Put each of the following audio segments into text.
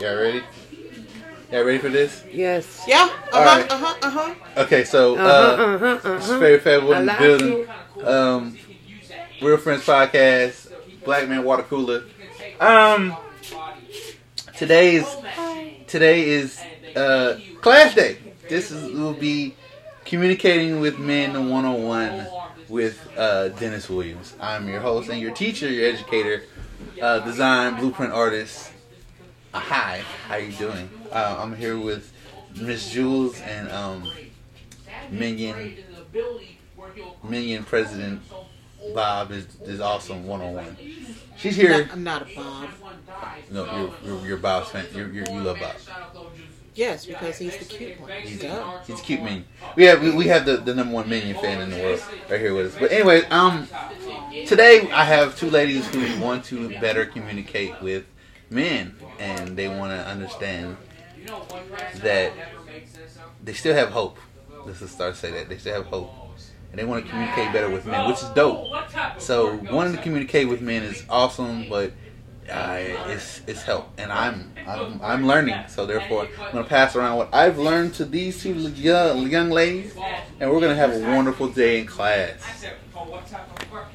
Y'all ready? Y'all ready for this? Yes. Yeah. Uh-huh, right. Uh huh. Uh huh. Okay, so Uh-huh, uh, uh-huh, it's uh-huh. very fabulous I in the like building. Um, Real Friends Podcast, Black Man Water Cooler. Um, today's today is uh class day. This is will be communicating with men one on one with uh, Dennis Williams. I'm your host and your teacher, your educator, uh, design blueprint artist. Uh, hi, how you doing? Uh, I'm here with Miss Jules and um, Minion Minion President Bob is is awesome one on one. She's here. I'm not a Bob. No, you're you're, you're Bob's fan. You're, you're, you love Bob. Yes, because he's the cute one. He's, Duh. he's a cute minion. We have we, we have the, the number one minion fan in the world right here with us. But anyway, um, today I have two ladies who want to better communicate with men, and they want to understand that they still have hope. Let's just start say that they still have hope, and they want to communicate better with men, which is dope. So wanting to communicate with men is awesome, but uh, it's it's help, and I'm I'm I'm learning. So therefore, I'm gonna pass around what I've learned to these two young young ladies, and we're gonna have a wonderful day in class.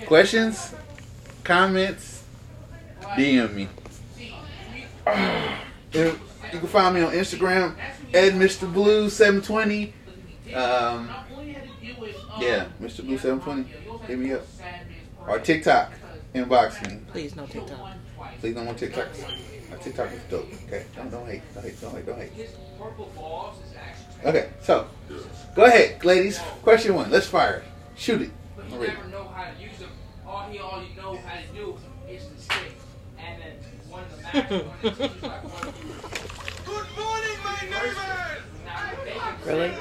Questions, comments, DM me. You you can find me on Instagram at Mr. Blue 720. Um, yeah, Mr. Blue 720. Hit me up. Or TikTok. Inbox me. Please no TikTok. Please don't want TikTok. My TikTok is dope. Okay, don't don't hate, don't hate, don't hate, don't hate. Okay, so go ahead, ladies. Question one. Let's fire. it. Shoot it. But I'm he ready. Really?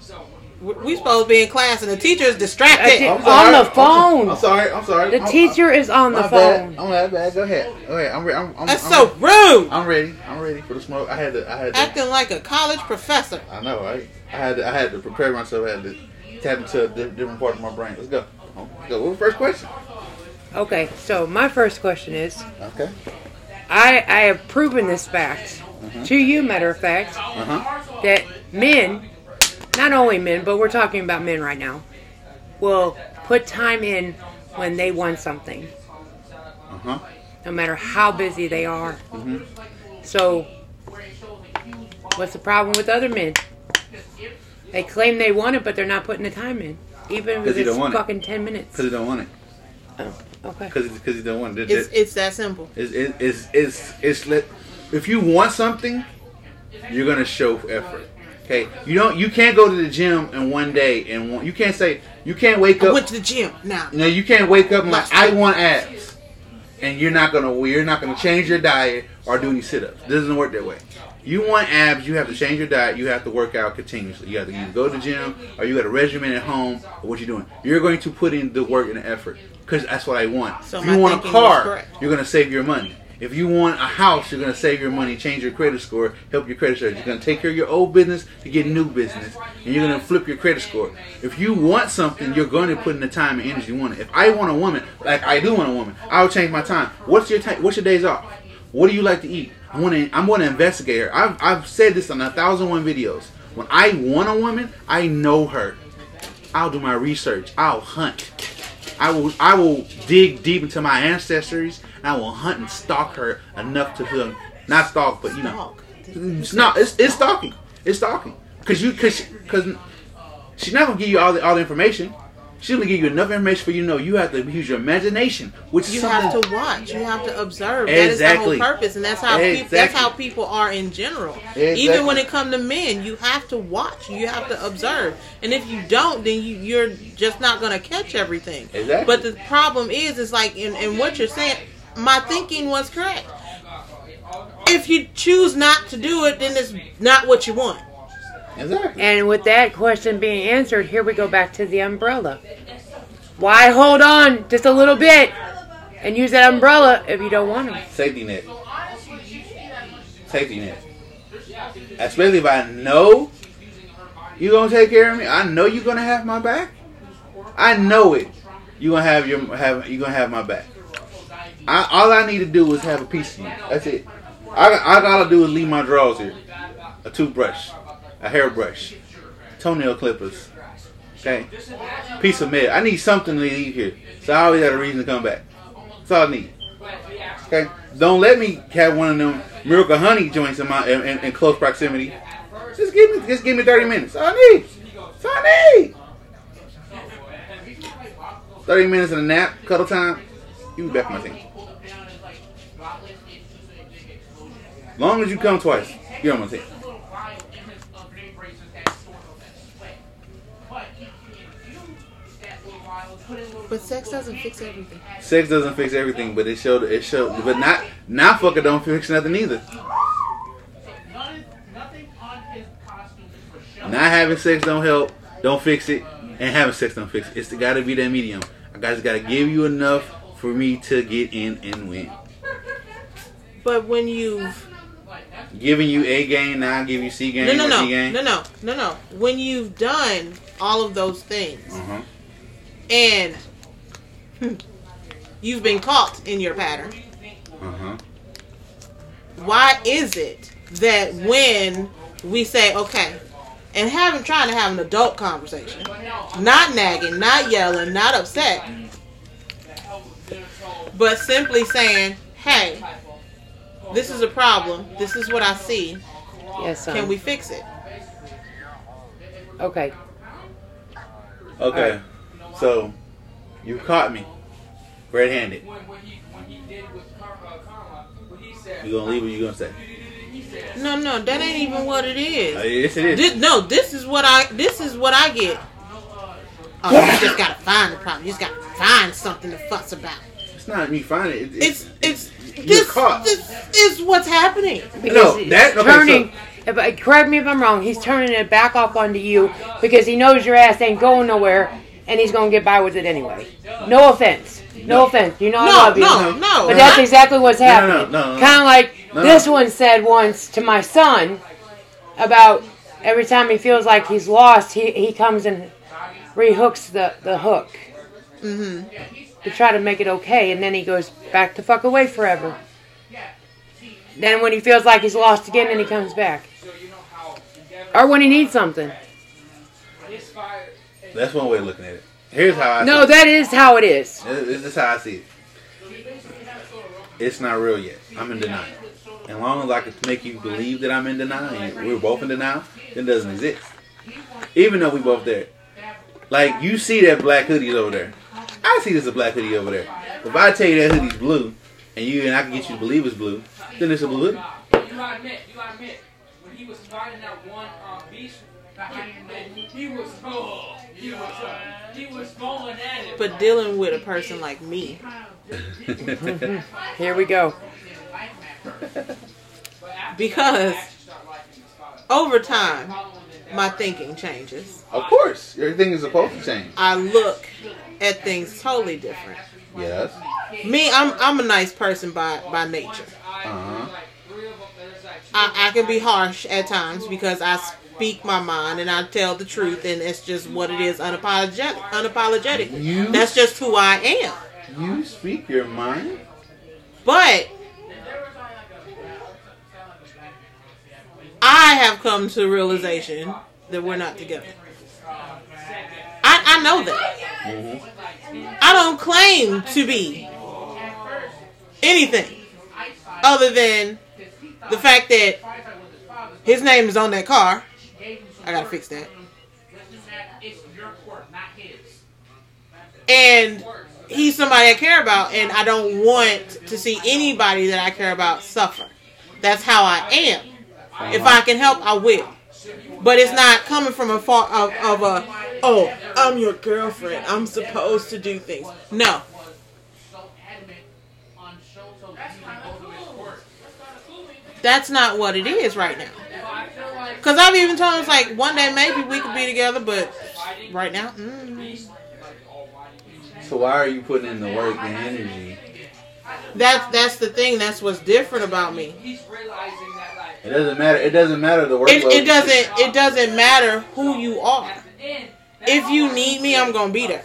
So We we supposed to be in class and the teacher is distracted. did- I'm On the phone. I'm sorry. I'm sorry. The I'm- teacher is on the My bad. phone. I'm not bad. Go ahead. Go ahead. I'm, re- I'm, I'm That's I'm, so rude. I'm ready. I'm ready for the smoke. I had to. I had to. Acting like a college professor. I know, right? I had to, I had to prepare myself. I had to tap into a different part of my brain. Let's go. Let's go. What's the first question? Okay, so my first question is Okay. I, I have proven this fact to you, matter of fact, Uh huh. that men, not only men, but we're talking about men right now, will put time in when they want something, Uh huh. no matter how busy they are. Mhm. So, what's the problem with other men? They claim they want it, but they're not putting the time in, even if it's don't want it. fucking ten minutes. Because he don't want it. Oh, okay. Because because he don't want it. It's it's that simple. It's it's it's it's, it's lit. If you want something, you're gonna show effort. Okay. You don't. You can't go to the gym in one day and want, you can't say you can't wake I up. went to the gym. Now know, you can't wake up and like, I want abs, and you're not gonna you're not gonna change your diet or do any sit-ups. It doesn't work that way. You want abs, you have to change your diet. You have to work out continuously. You have to either go to the gym or you got a regimen at home. Or what you're doing, you're going to put in the work and the effort because that's what I want. So if you want a car, you're gonna save your money. If you want a house, you're gonna save your money, change your credit score, help your credit score. You're gonna take care of your old business to get new business, and you're gonna flip your credit score. If you want something, you're going to put in the time and energy you want it. If I want a woman, like I do want a woman, I'll change my time. What's your time? What's your days off? What do you like to eat? I want to. I'm going to investigate her. I've I've said this on a thousand one videos. When I want a woman, I know her. I'll do my research. I'll hunt. I will I will dig deep into my ancestries and I will hunt and stalk her enough to feel not stalk but you know it's not it's, it's stalking it's stalking because you because because she's not gonna give you all the all the information she's gonna give you enough information for you to know you have to use your imagination which you something have to watch. You have to observe. Exactly. That is the whole purpose, and that's how peop that's how people are in general. Exactly. Even when it comes to men, you have to watch. You have to observe, and if you don't, then you, you're just not going to catch everything. Exactly. But the problem is, is like in, in what you're saying. My thinking was correct. If you choose not to do it, then it's not what you want. Exactly And with that question being answered, here we go back to the umbrella. Why hold on just a little bit and use that umbrella if you don't want to? safety net safety net especially if I know you're gonna take care of me I know you're gonna have my back I know it you gonna have your have you gonna have my back I, all I need to do is have a piece of you. That's it. I, I gotta do is leave my drawers here. A toothbrush, a hairbrush, toenail clippers. Okay, piece of mail. I need something to leave here, so I always got a reason to come back. That's all I need. Okay, don't let me have one of them miracle honey joints in my in, in, in close proximity. Just give me just give me thirty minutes. That's all I need. That's all I need. Thirty minutes and a nap, cuddle time. You be back my team. As long as you come twice, you're on my team. But sex doesn't fix everything. Sex doesn't fix everything, but it showed it showed but not not fucking don't fix nothing either. Not having sex don't help, don't fix it, and having sex don't fix it. It's gotta be that medium. I just gotta give you enough for me to get in and win. But when you've Giving you A game, now I give you C game no no no no no no no when you've done all of those things Uh-huh. And hmm, you've been caught in your pattern, Uh-huh. why is it that when we say okay and having trying to have an adult conversation, not nagging, not yelling, not upset, but simply saying, "Hey, this is a problem. This is what I see. Yes, son. Can we fix it?" Okay. Okay. So you caught me. Red handed. When, when he when he did with Car- uh, Carla, what he said. You gonna leave What you gonna say? No, no, that ain't even what it Uh, yes it is. This, no, this is what I this is what I get. Oh, you just gotta find the problem. You just gotta find something to fuss about. It's not me finding it. It's it's You're this caught. this is what's happening. Because No, he's that- okay, turning. if I- correct me if I'm wrong. He's turning it back off onto you because he knows your ass ain't going nowhere, and he's gonna get by with it anyway. No offense. No, offense. You know I No, love you. no, no. But that's exactly what's happening. no, no, no. Kind of like this one said once to my son about every time he feels like he's lost, he, he comes and rehooks the, the hook mm-hmm. to try to make it okay, and then he goes back to fuck away forever. Then when he feels like he's lost again, then he comes back. So you know how Or when he needs something. His fire. That's one way of looking at it. Here's how I No, see that is how it is. This is how I see it. It's not real yet. I'm in denial. And long as I can make you believe that I'm in denial, and we're both in denial, it doesn't exist. Even though we both there. Like you see that black hoodie over there. I see there's a black hoodie over there. If I tell you that hoodie's blue, and you and I can get you to believe it's blue, then it's a blue hoodie. You gotta admit, you gotta admit, when he was fighting that one um, beast, he was oh, he was uh, he was going at it. But dealing with a person like me, Here we go. because over time, my thinking changes. of course, everything is supposed to change. I look at things totally different. Yes. Me, I'm I'm a nice person by by nature. Uh-huh. I, I can be harsh at times because I speak my mind and I tell the truth, and it's just what it is, unapologetic. Unapologetic. You- That's just who I am. You speak your mind. But I have come to the realization that we're not together. I, I know that. Mm-hmm. I don't claim to be anything other than the fact that his name is on that car. I gotta fix that. It's your court, not his. And he's somebody I care about, and I don't want to see anybody that I care about suffer. That's how I am. If I can help, I will. But it's not coming from a far of, of a oh, I'm your girlfriend. I'm supposed to do things. No, that's not what it is right now. So I feel like Cause I've even told him it's like one day maybe we could be together, but right now, mm, So why are you putting in the work and energy? that's that's the thing. That's what's different about me. he's realizing that like It doesn't matter. It doesn't matter the workload. It, it doesn't it doesn't matter who you are. If you need me, I'm gonna be there.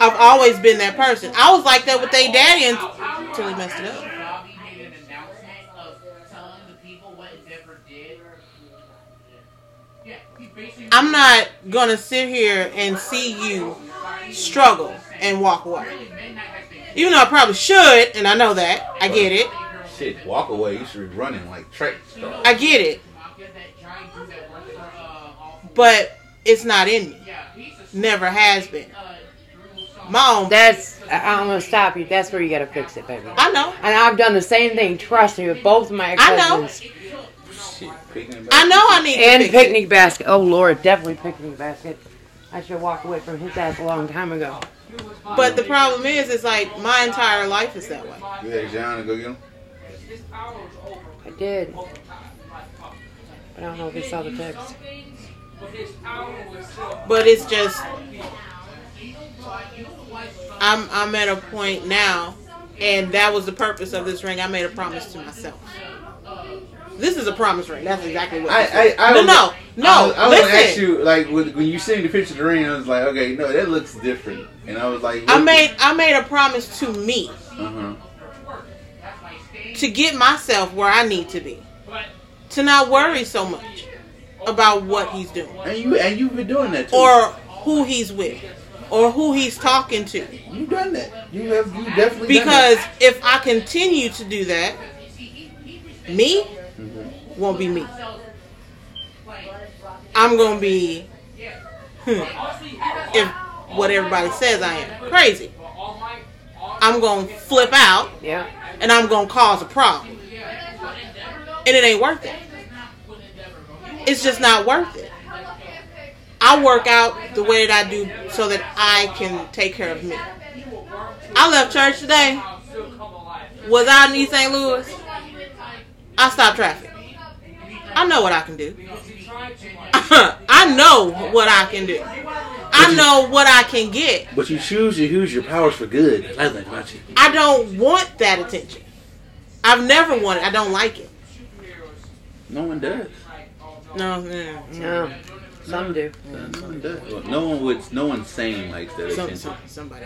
I've always been that person. I was like that with their daddy until he messed it up. Bobby made an announcement of I'm not gonna sit here and see you struggle and walk away. Even though I probably should, and I know that. I get it. Shit, walk away. You should be running like track stars. I get it. But it's not in me. Never has been. My own. That's I- I'm gonna stop you. That's where you gotta fix it, baby. I know. And I've done the same thing. Trust me, with both of my I know. Ex-husbands Shit, I know I need to and fix picnic basket. Oh Lord, definitely picnic basket. I should walk away from his ass a long time ago. But the problem is, it's like my entire life is that way. You had John to go get him? I did, but I don't know if he saw the text. But it's just I'm I'm at a point now, and that was the purpose of this ring. I made a promise to myself. This is a promise ring. That's exactly what. I. I, I no, was- no, no. I, was- I was gonna ask you, like, when you seen the picture of the ring, I was like, okay, no, that looks different. And I was like, I made I made a promise to me Uh-huh. to get myself where I need to be, to not worry so much about what he's doing And you and you've been doing that too. or who he's with or who he's talking to. you've done that. You have you definitely Because if I continue to do that, me won't be me. I'm gonna be hmm, if what everybody says I am crazy. I'm gonna flip out Yeah. and I'm gonna cause a problem, and it ain't worth it. It's just not worth it. I work out the way that I do so that I can take care of me. I left church today. Was out in East St. Louis. I stopped traffic. I know what I can do. I know what I can do. I know what I can get. But you choose to use your powers for good. I like about you. I don't want that attention. I've never wanted. I don't like it. No one does. No, no, no. No. Some do. No one does. Well, no one would. No one sane likes that Some, attention. some, somebody.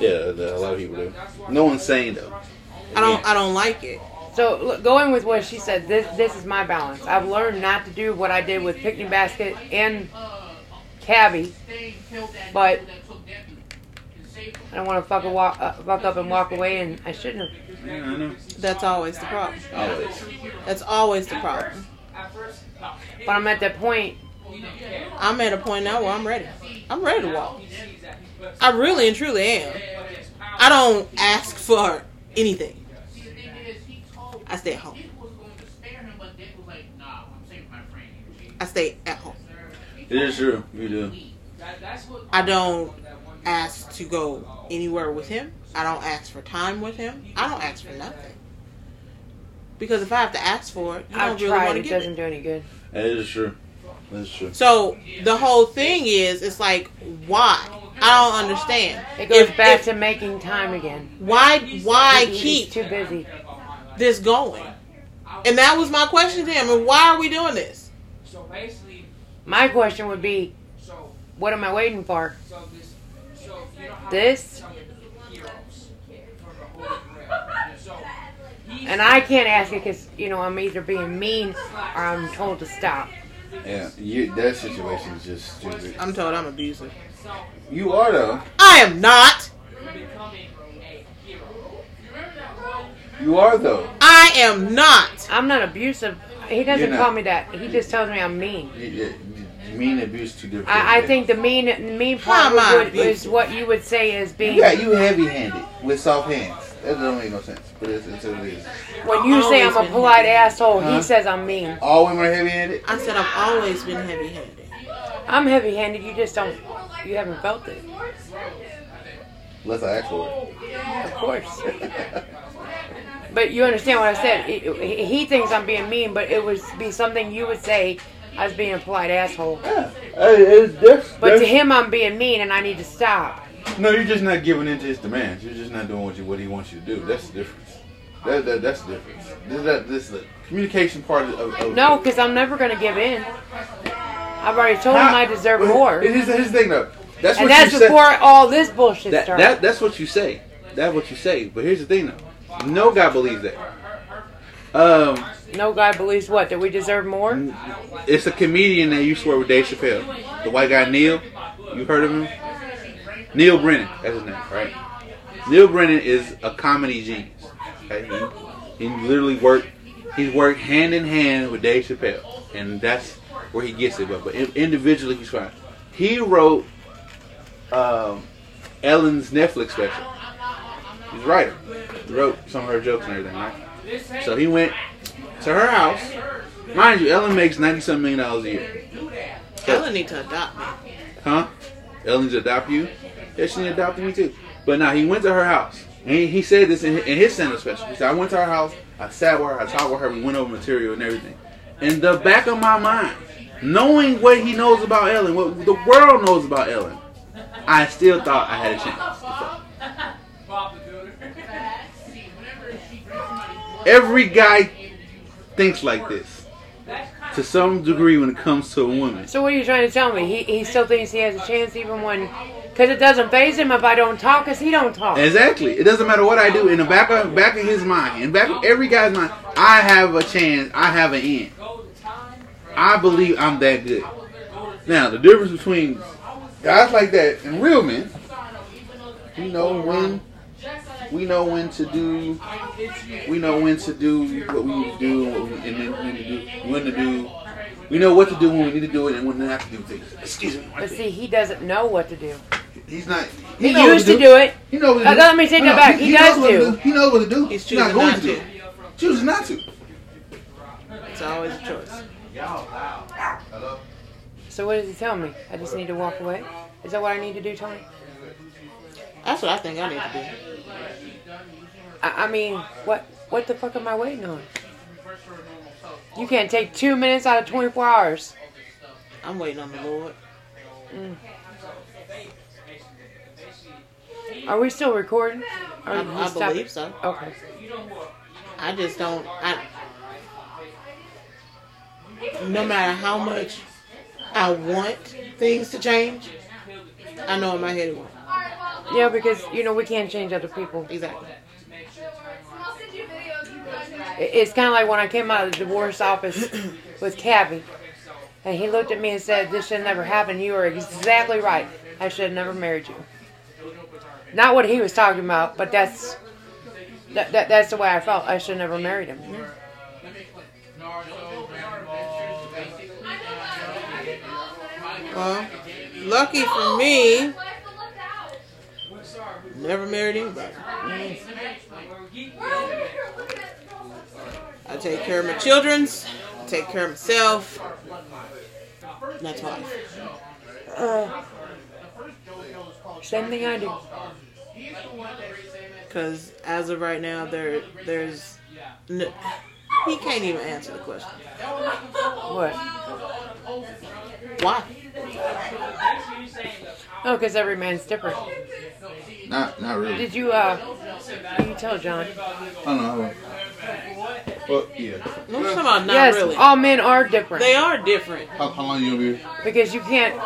Yeah, a lot of people do. No one sane though. I don't. I don't like it. So look, going with what she said, this this is my balance. I've learned not to do what I did with picnic basket and cabbie, but I don't want to fuck, a walk, uh, fuck up and walk away, and I shouldn't have. Yeah, I know. That's always the problem. Always. That's always the problem. But I'm at that point. I'm at a point now where I'm ready. I'm ready to walk. I really and truly am. I don't ask for anything. I stay at home. I stay at home. It is true. You do. I don't ask to go anywhere with him. I don't ask for time with him. I don't ask for nothing. Because if I have to ask for it, you I've don't really want tried. to It it. doesn't do any good. That is true. That's true. So the whole thing is, it's like, why? I don't understand. It goes If- back if- to making time again. why why keep too busy? This going? And that was my question to him. And why are we doing this? So basically, My question would be, so what am I waiting for? so this, so you know This? some heroes from the Holy Grail. So And I can't ask it because you know I'm either being mean or I'm told to stop. Yeah, you, that situation is just stupid. I'm told I'm abusive. You are though. I am not. Becoming a hero. You are though. I am not. I'm not abusive. He doesn't You're not. call me that. He just tells me I'm mean. You, you, you mean abuse two different. I, I think the mean mean How part am I would, is abusive? what you would say is being you got you heavy handed with soft hands. That don't make no sense, but it's, it's what it is. when you say I'm a been polite heavy. asshole. Huh? He says I'm mean. All women are heavy handed. I said I've always been heavy-handed. I'm heavy-handed. You just don't. You haven't felt it. Unless I ask for it. Of course. But you understand what I said. It- he thinks I'm being mean, but it would be something you would say as being a polite asshole. yeah, Hey, it's, that's, But to him, I'm being mean, and I need to stop. no, you're just not giving in to his demands. You're just not doing what you what he wants you to do. That's the difference. That, that that's the difference. This that this the communication part of, of No, because I'm never going to give in. I've already told him I deserve Well, more. Here's, here's the thing though. That's And what that's you say. before all this bullshit That, started. that that's what you say. That's what you say. But here's the thing though. No guy believes that. Um, No guy believes what? That we deserve more? It's a comedian that used to work with Dave Chappelle. The white guy Neil. You heard of him? Neil Brennan. That's his name, right? Neil Brennan is a comedy genius. Okay? He, he literally worked. He's worked hand in hand with Dave Chappelle, and that's where he gets it. But, but individually, he's fine. He wrote um, Ellen's Netflix special. He's a writer. He wrote some of her jokes and everything, right? So he went to her house. Mind you, Ellen makes ninety something million dollars a year. Ellen need to adopt me. Huh? Ellen to adopt you? Yeah, she adopted me too. But now he went to her house. And he, he said this in, in his stand-up special. He said, I went to her house, I sat with her, I talked with her, we went over material and everything. In the back of my mind, knowing what he knows about Ellen, what the world knows about Ellen, I still thought I had a chance. Bob the Builder. Every guy thinks like this. To some degree when it comes to a woman. So what are you trying to tell me? He, he still thinks he has a chance even when... Because it doesn't faze him if I don't talk, because he don't talk. Exactly. It doesn't matter what I do. In the back of back of his mind, in back of every guy's mind, I have a chance. I have an end. I believe I'm that good. Now the difference between guys like that and real men, you know when we know when to do we know when to do what we need to do and, we, and then when to do when to do. We know what to do when we need to do it and when not to do things. Excuse me. But see, he doesn't know what to do. He's not. He, knows used to do it. He knows what to Uh, do. let me take No, that back. He, He he does knows what to do. do. He knows what to do. He's He's not choosing going not to to. it. Choosing not to. It's always a choice. Hello. So what does he tell me? I just need to walk away? Is that what I need to do, Tony? That's what I think I need to do. I, I mean, what what the fuck am I waiting on? You can't take two minutes out of 24 hours. I'm waiting on the Lord. Mm. Are we still recording? Or I, I believe it? so. Okay. I just don't. I, no matter how much I want things to change, I know in my head it won't. Yeah, because, you know, we can't change other people. Exactly. It's kind of like when I came out of the divorce office with Cabby. And he looked at me and said, This should never happen. You are exactly right. I should have never married you. Not what he was talking about, but that's that, that that's the way I felt. I should have never married him. Well, lucky for me, never married anybody. I take care of my children's, I take care of myself. That's why. Uh, same thing I do. Because as of right now, there there's he can't even answer the question. What? Why? Oh, because every man's different. Not, not really. Did you, uh, can you tell John? I don't know. Well, yeah. I'm talking about not yes, really. all men are different. They are different. How, how long you gonna be? Because you can't,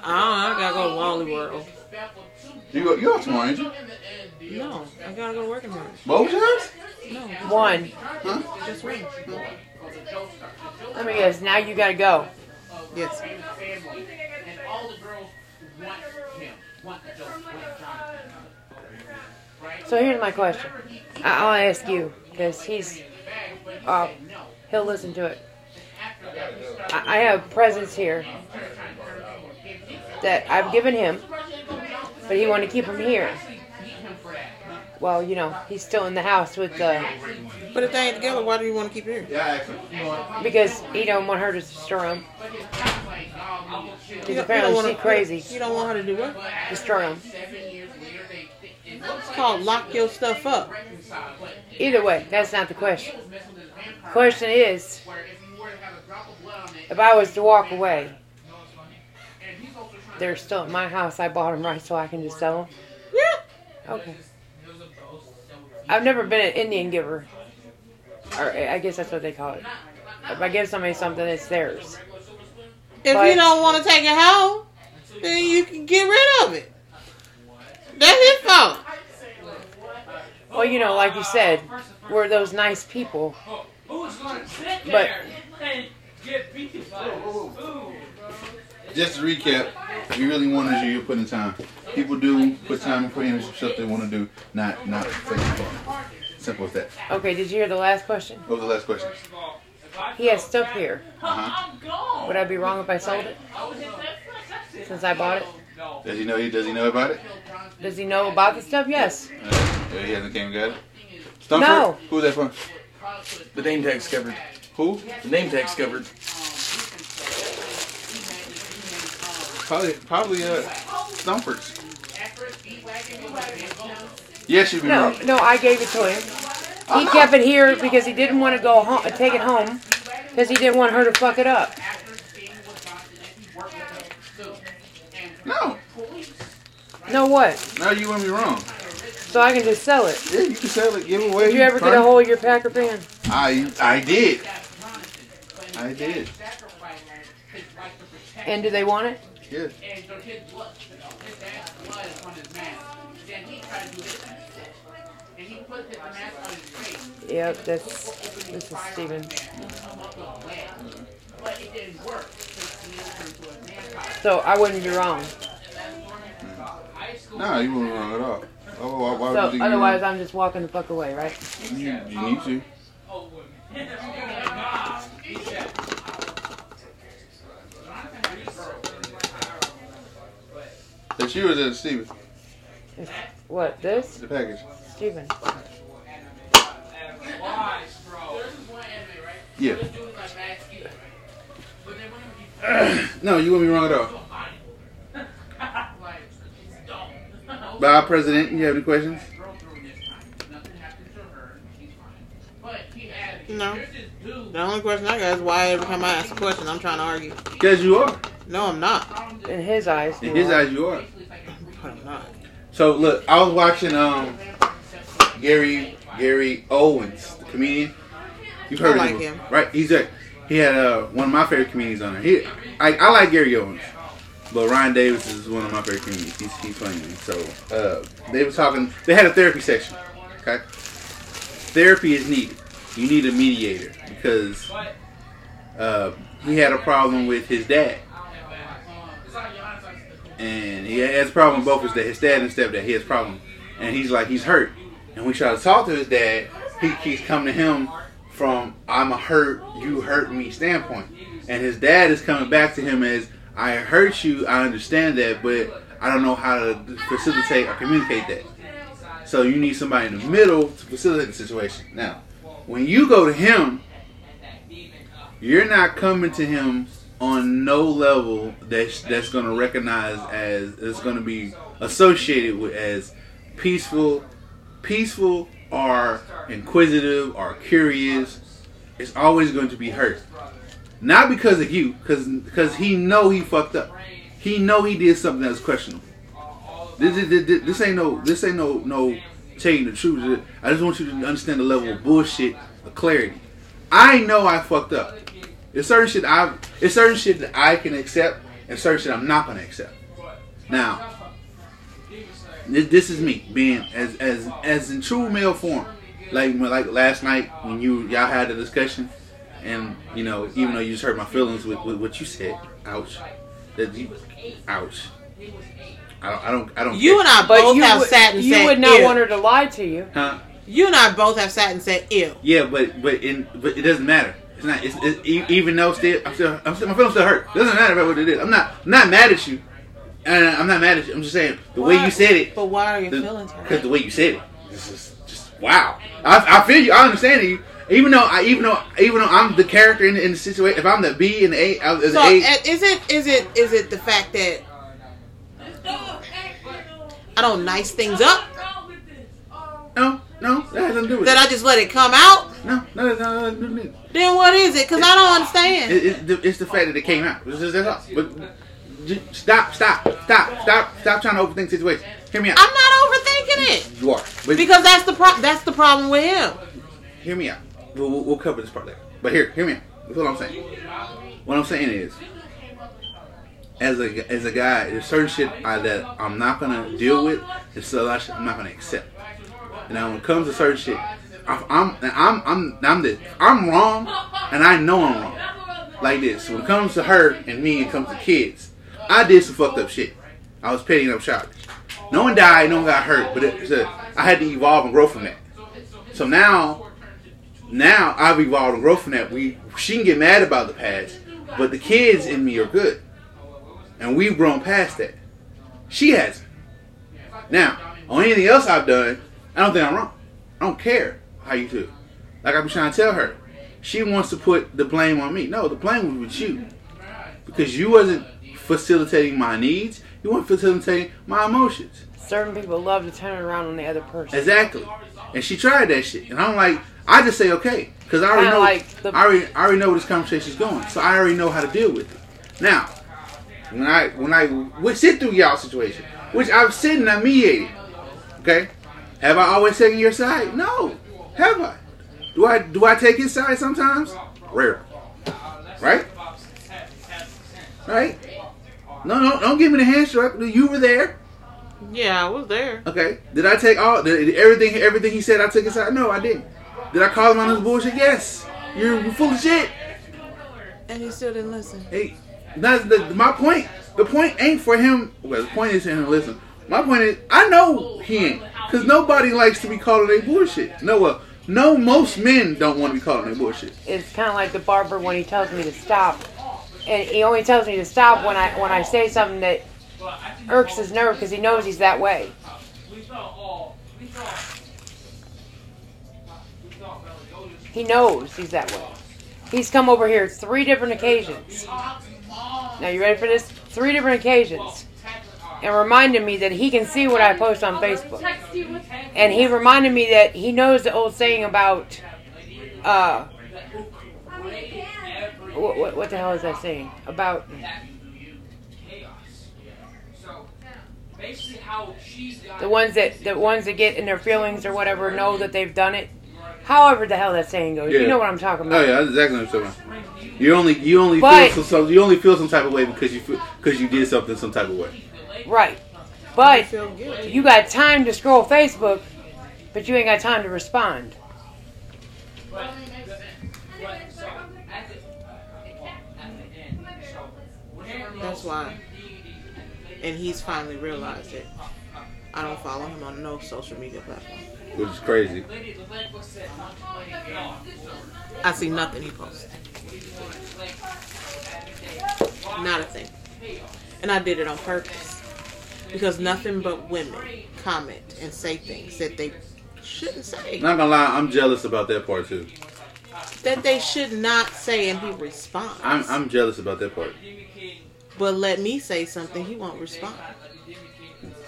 I don't know, I gotta go to Wally World. You go. You out tomorrow, ain't you? No, I gotta go to work tomorrow. Both times? No, one. Huh? just one. Let me guess, now you gotta go. Yes. So here's my question. I'll ask you, because he's, uh, he'll listen to it. I have presents here that I've given him, but he wanted to keep them here. Well, you know, he's still in the house with the, But if they ain't together, why do you want to keep it here? Yeah, because he don't want her to destroy him. Because apparently she's crazy. You don't want her to do what? Destroy them. Called lock your stuff up. Either way, that's not the question. Question is, if I was to walk away, they're still at my house. I bought them right so I can just sell them. Yeah. Okay. I've never been an Indian giver, or I guess that's what they call it. If I give somebody something, it's theirs. If But- you don't want to take it home, then you can get rid of it. That's his fault. Well, you know, like you said, we're those nice people Who's gonna sit But- there and get beat by this food, bro? Just to recap, if you really want to you put in time. People do put time in for any stuff they want to do, not not. Simple as that. Okay, did you hear the last question? What was the last question? First of all, if I He has stuff here. Uh-huh. Would I be wrong if I sold it I was in that since I bought it? Does he know? He does he know about it? Does he know about the stuff? Yes. Uh, yeah, he hasn't came and got it. Stumford? No. Who's that from? The name tag's covered. Who? The name tag's covered. Probably probably uh Stumford's. Yes, you be No, wrong. no, I gave it to him. He kept it here because he didn't want to go home, take it home, because he didn't want her to fuck it up. No, No, what? no, you wouldn't be wrong. So I can just sell it. Yeah, you can sell it, give it away. Did you ever get a hold of your Packer fan? I I did. I did. And do they want it? Yeah. And so his blood, his dad's blood is on his mask. Then he tried to do this. And he put the mask on his face. Yep, that's this is Steven. But it didn't work. because he turned to a vampire. So I wouldn't be wrong. High. No, you weren't wrong at all. Oh, why, why So otherwise, I'm just walking the fuck away, right? you, you, need to? Oh, women. Nah, he you or is that Steven? What this, The package. Steven? wise, bro. There's this one anime, right? Yeah. This dude is like mad skinny. But then when he No, you wouldn't be wrong at all. like, it's dumb. By president, you have any questions? Broke through this time. Nothing happened to her. She's fine. But he had, No. there's this dude. The only question I got is why every time I ask a question, I'm trying to argue. Because you are. No, I'm not. In his eyes. In his are. eyes, you are. But I'm not. So look, I was watching um Gary Gary Owens, the comedian. You've heard I of like him, him. right? He's a he had uh, one of my favorite comedians on there. He, I, I like Gary Owens, but Ryan Davis is one of my favorite comedians. He's he's funny. So uh, they were talking. They had a therapy section. Okay, therapy is needed. You need a mediator because uh, he had a problem with his dad. and he has a problem with both his dad, his dad and stepdad. He has a problem, and he's like he's hurt. And we try to talk to his dad. He keeps coming to him from I'm a hurt, you hurt me standpoint, and his dad is coming back to him as I hurt you. I understand that, but I don't know how to facilitate or communicate that. So you need somebody in the middle to facilitate the situation. Now, when you go to him, you're not coming to him on no level that's that's going to recognize as it's going to be associated with as peaceful, peaceful or inquisitive or curious. It's always going to be hurt, not because of you, because because he know he fucked up. He know he did something that was questionable. This, this, this, this ain't no this ain't no no telling the truth. I just want you to understand the level of bullshit, of clarity. I know I fucked up. It's certain shit I it's certain shit that I can accept and certain shit I'm not gonna accept. Now, this, is me being as as as in true male form. Like like last night when you y'all had the discussion, and you know even though you just hurt my feelings with, with what you said, ouch. That you, ouch. I don't I don't I don't. You and I But both you have would, sat and you said you would not ew. want her to lie to you. Huh? You and I both have sat and said ew. Yeah, but but in but it doesn't matter. It's not. It's, it's e- even though still I'm still I'm still my feelings still hurt. It doesn't matter about what it is. I'm not I'm not mad at you, and I'm not mad at you. I'm just saying the way you said it. But why are your the- feelings Because the way you said it, this is just wow. I, I feel you. I understand you. Even though I even though even though I'm the character in the, in the situation, if I'm the B and the A, as So the A, uh, is it is it is it the fact that I don't nice things up no, no, that has nothing to do with that it. I just let it come out? No, no, no, no, no. Then what is it? Because I don't understand. It, it, the- it's the fact that it came out. It's just, that's all. But stop, stop, stop, stop, stop trying to overthink the situation. Hear me out. I'm not overthinking it You are. Because that's the pro- that's the problem with him. hear me out. We'll, we'll, we'll cover this part later. But here, hear me. That's what I'm saying. What I'm saying is, as a as a guy, there's certain shit I, that I'm not gonna deal with. A lot of shit I'm not gonna accept. And now when it comes to certain shit, I- I'm I'm I'm I'm the I'm wrong, and I know I'm wrong. Like this, when it comes to her and me, and comes to kids, I did some fucked up shit. I was petty up childish. No one died, no one got hurt, but it, so I had to evolve and grow from that. So now, now I've evolved and grown from that. We she can get mad about the past, but the kids in me are good, and we've grown past that. She hasn't. Now, on anything else I've done, I don't think I'm wrong. I don't care how you do. Like I've been trying to tell her, she wants to put the blame on me. No, the blame was with you because you wasn't facilitating my needs. You weren't facilitating my emotions. Certain people love to turn it around on the other person. Exactly. And she tried that shit, and I'm like, I just say okay because I already Kinda know. like the- I already, I already know where this conversation is going, so I already know how to deal with it. Now, when I when I we sit through y'all situation, which I've sit and I mediated, okay, have I always taken your side? No. Have I? Do I do I take his side sometimes? Rare. Right? Right? No, no, don't give me the hand stroke. You were there. Yeah, I was there. Okay. Did I take all did, everything? Everything he said, I took his side. No, I didn't. Did I call him on his bullshit? Yes. You're full of shit. And he still didn't listen. Hey, that's the my point. The point ain't for him. Well, the point is for him to listen. My point is, I know he ain't, cause nobody likes to be called their bullshit. No, well, no, most men don't want to be called their bullshit. It's kind of like the barber when he tells me to stop, and he only tells me to stop when I when I say something that irks his nerve because he knows he's that way. He knows he's that way. He's come over here three different occasions. Now you ready for this? Three different occasions. And reminded me that he can see what I post on Facebook. And he reminded me that he knows the old saying about uh what, what, what the hell is that saying? About the ones that the ones that get in their feelings or whatever know that they've done it. However the hell that saying goes. You know what I'm talking about. Oh yeah, that's exactly what I'm talking about. You only you only But- feel some, some you only feel some type of way because you feel because you did something some type of way. Right. But you got time to scroll Facebook, but you ain't got time to respond. That's why. And he's finally realized it. I don't follow him on no social media platform. Which is crazy. I see nothing he posts. Not a thing. And I did it on purpose. Because nothing but women comment and say things that they shouldn't say. Not gonna lie, I'm jealous about that part too. That they should not say and he responds. I'm I'm jealous about that part. But let me say something, he won't respond.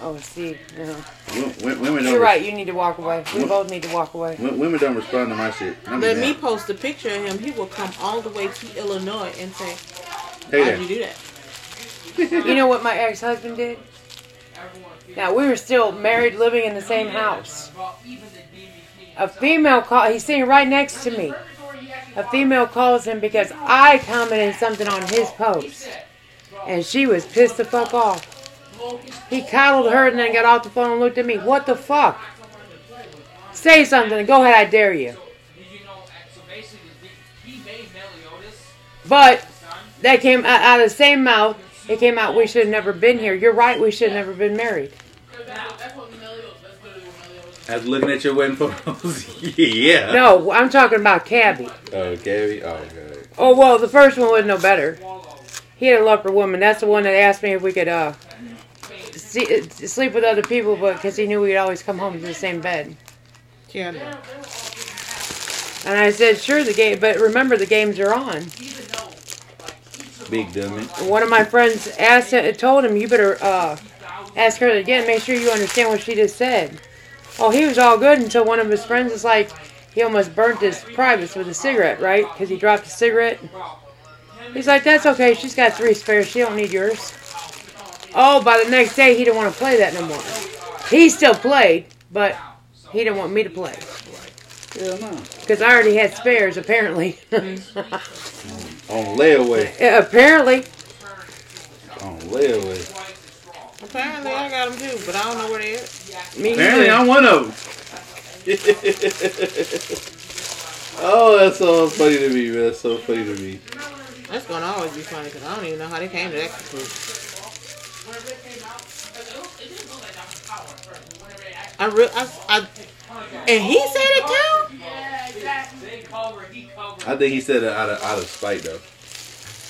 Oh, see, no. Wo- wo- Women don't. you're right. You need to walk away. We What? both need to walk away. Women don't respond to my shit. I'm Let mad. me post a picture of him, he will come all the way to Illinois and say, Hey Why'd you do that? You know what my ex-husband did? Now we were still married, living in the same house. A female call. He's sitting right next to me. A female calls him because I commented something on his post, and she was pissed the fuck off. He coddled her and then got off the phone and looked at me. What the fuck? Say something. Go ahead. I dare you. But that came out, of the same mouth. It came out. We should have never been here. You're right. We should have never been married. After looking at your wedding photos, yeah. No, I'm talking about Cabby. Oh, Gabby. Oh, God. Oh well, the first one was no better. He had a leper woman. That's the one that asked me if we could uh see, uh, sleep with other people, but because he knew we'd always come home to the same bed. Yeah, And I said, sure, the game, but remember the games are on. Big dummy. One of my friends asked, told him, you better uh ask her again. Make sure you understand what she just said. Oh, he was all good until one of his friends is like, he almost burnt his privates with a cigarette, right? Because he dropped a cigarette. He's like, that's okay. She's got three spares. She don't need yours. Oh, by the next day, he didn't want to play that no more. He still played, but he didn't want me to play. Hell no. Because I already had spares, apparently. On layaway. Yeah, apparently. On layaway. Apparently I got them too, but I don't know where they at. Me Apparently, either. I'm one of them. oh, that's so funny to me, man. That's so funny to me. That's gonna always be funny because I don't even know how they came to that conclusion. I re- I, I, and he said it too. Yeah, exactly. They cover, he covered. I think he said it out of out of spite though.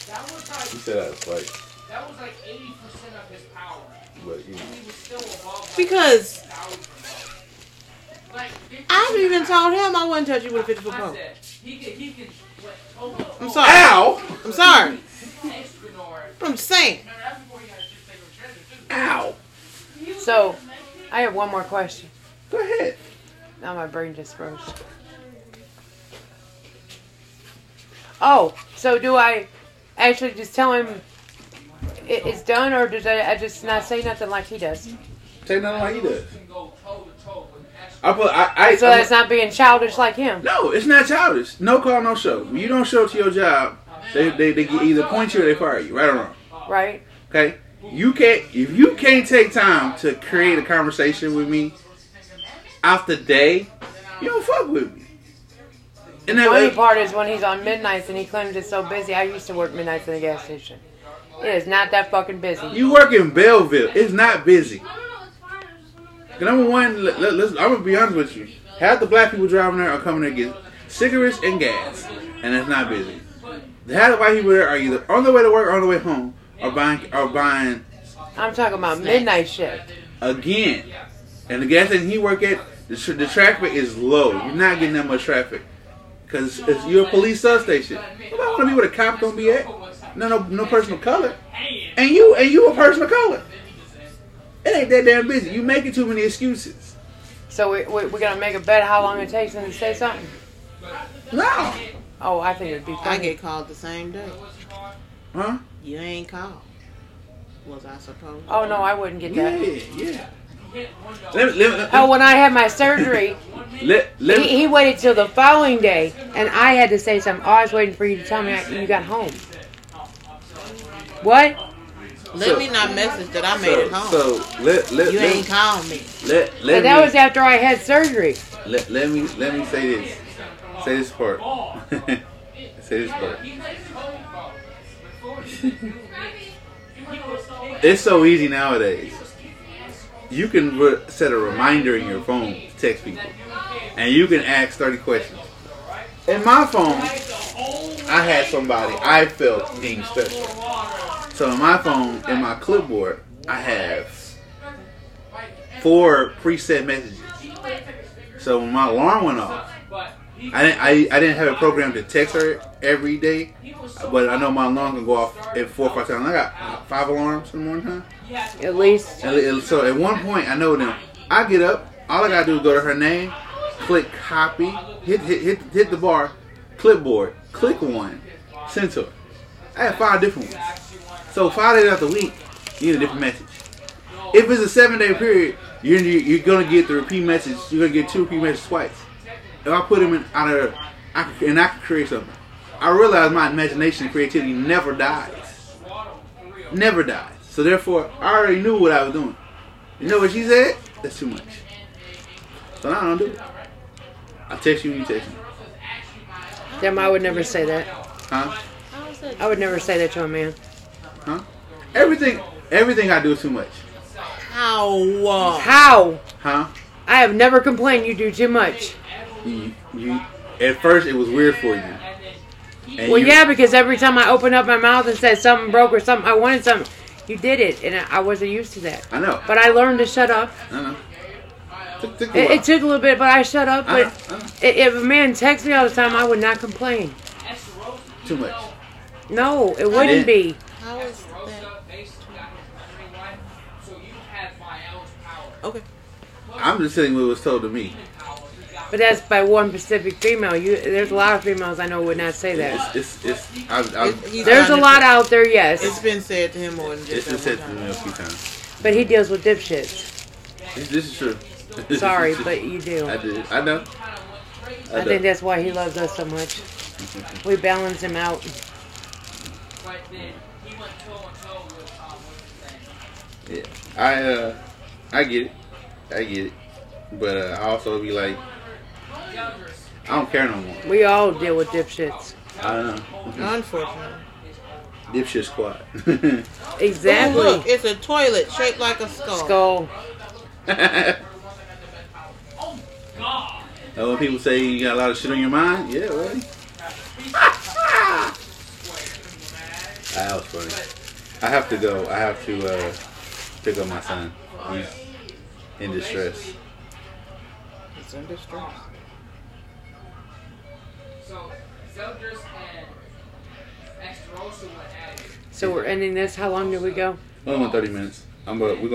That was like He said out of spite, that was like eighty percent of his power. but you know. He was still above like, Because. Like I've even told him I wouldn't touch you with a 50 foot pole. he can he can what, oh, I'm sorry. Ow! I'm sorry. entrepreneur. I'm saying. Ow! So, I have one more question. Go ahead. Now my brain just froze. Oh, so do I actually just tell him it, it's done, or does I, I just not say nothing like he does? Say nothing like he does. Can go toe to toe with I put I I. So that's not being childish like him. no, it's not childish. No call, no show. When you don't show up to your job, they they, they either point you or they fire you. Right or wrong. Right? Okay. You can't if you can't take time to create a conversation with me after day, you don't fuck with me. And The funny way, part is when he's on midnights and he claims it's so busy. I used to work midnights in the gas station. It is not that fucking busy. you work in Belleville. It's not busy. Number one, let, let, let's, I'm gonna be honest with you. Half the black people driving there are coming there to get cigarettes and gas, and it's not busy. The half the white people there are either on their way to work or on the way home, or buying or buying I'm talking about midnight shift. again. And the gas station he work at, the, tr- the traffic is low. You're not getting that much traffic because it's, you're a police substation. Nobody want to be where the cop gonna be at. No, no, no person of color. And you, and you a person of color. It ain't that damn busy. You making too many excuses. So we, we, we're going to make a bet how long it takes him to say something? No, Oh, I think it'd be Funny. I funny. get called the same day. Huh? You ain't called. Was I supposed? Oh, no, I wouldn't get Yeah, that. yeah. Let, me- let, me- let, Oh, when I had my surgery, let, let, he, he waited till the following day, and I had to say something. Oh, I was waiting for you to tell me you got home. What? Let So- me not message that I made so, it home. so let let you let, ain't called me. let, let, But that me, was after I had surgery. let, let me let me say this. Say this part. say this part. It's so easy nowadays. You can re- set a reminder in your phone to text people, and you can ask thirty questions. In my phone, I had somebody I felt deemed special. So in my phone, in my clipboard, I have four preset messages. So when my alarm went off, I didn't I, I didn't have a program to text her every day, but I know my alarm can go off at four or five times. I got five alarms in the morning time. At least. And so at one point, I know them. I get up. All I gotta do is go to her name, click copy, hit hit hit, hit the bar, clipboard, click one, send to her. I have five different ones. So five days out the week, you get a different message. If it's a seven day period, you're you're gonna get the repeat message. You're gonna get two repeat messages twice. If I put them in out of, I can, and I can create something. I realize my imagination and creativity never dies. Never dies. So therefore, I already knew what I was doing. You know what she said? That's too much. So now I don't do it. I text you, when you text me. Damn, I would never say that. Huh? I would never say that to a man. Huh? Everything, everything I do is too much. How? How? Huh? I have never complained you do too much. You, you, at first it was weird for you. And Well, you- yeah, because every time I opened up my mouth and said something broke or something, I wanted something, you did it, and I wasn't used to that. I know. But I learned to shut up. I know. Took, took It, it took a little bit, but I shut up. I But know, I know. i- if a man texts me all the time, I would not complain. Too much. No, it wouldn't didn't. be. How is that? So you had Mael's power. Okay. I'm just saying what was told to me. But that's by one specific female. You, there's a lot of females I know would not say that. It's, it's, it's, I, I, It- he's There's a lot out there, yes, It's been said to him more than it's just been said to time. me a few times. but he deals with dipshits. This, this is true. Sorry, but you do. I did. I know. I think that's why he loves us so much. We balance him out. But then he went toe and toe with um, what's his name? Yeah, I uh, I get it, I get it, but uh, I also be like, I don't care no more. We all deal with dipshits. I don't know. Unfortunately. Dipshit squad. Exactly. Oh, look, it's a toilet shaped like a skull. Skull. Oh, God. when people say you got a lot of shit on your mind, yeah, buddy. that was funny. I have to go. I have to uh, pick up my son. He's in distress. It's in distress. So, Zeldris and Extrosa went at it. So we're ending this. How long do we go? Only went 30 minutes. I'm. Uh, we're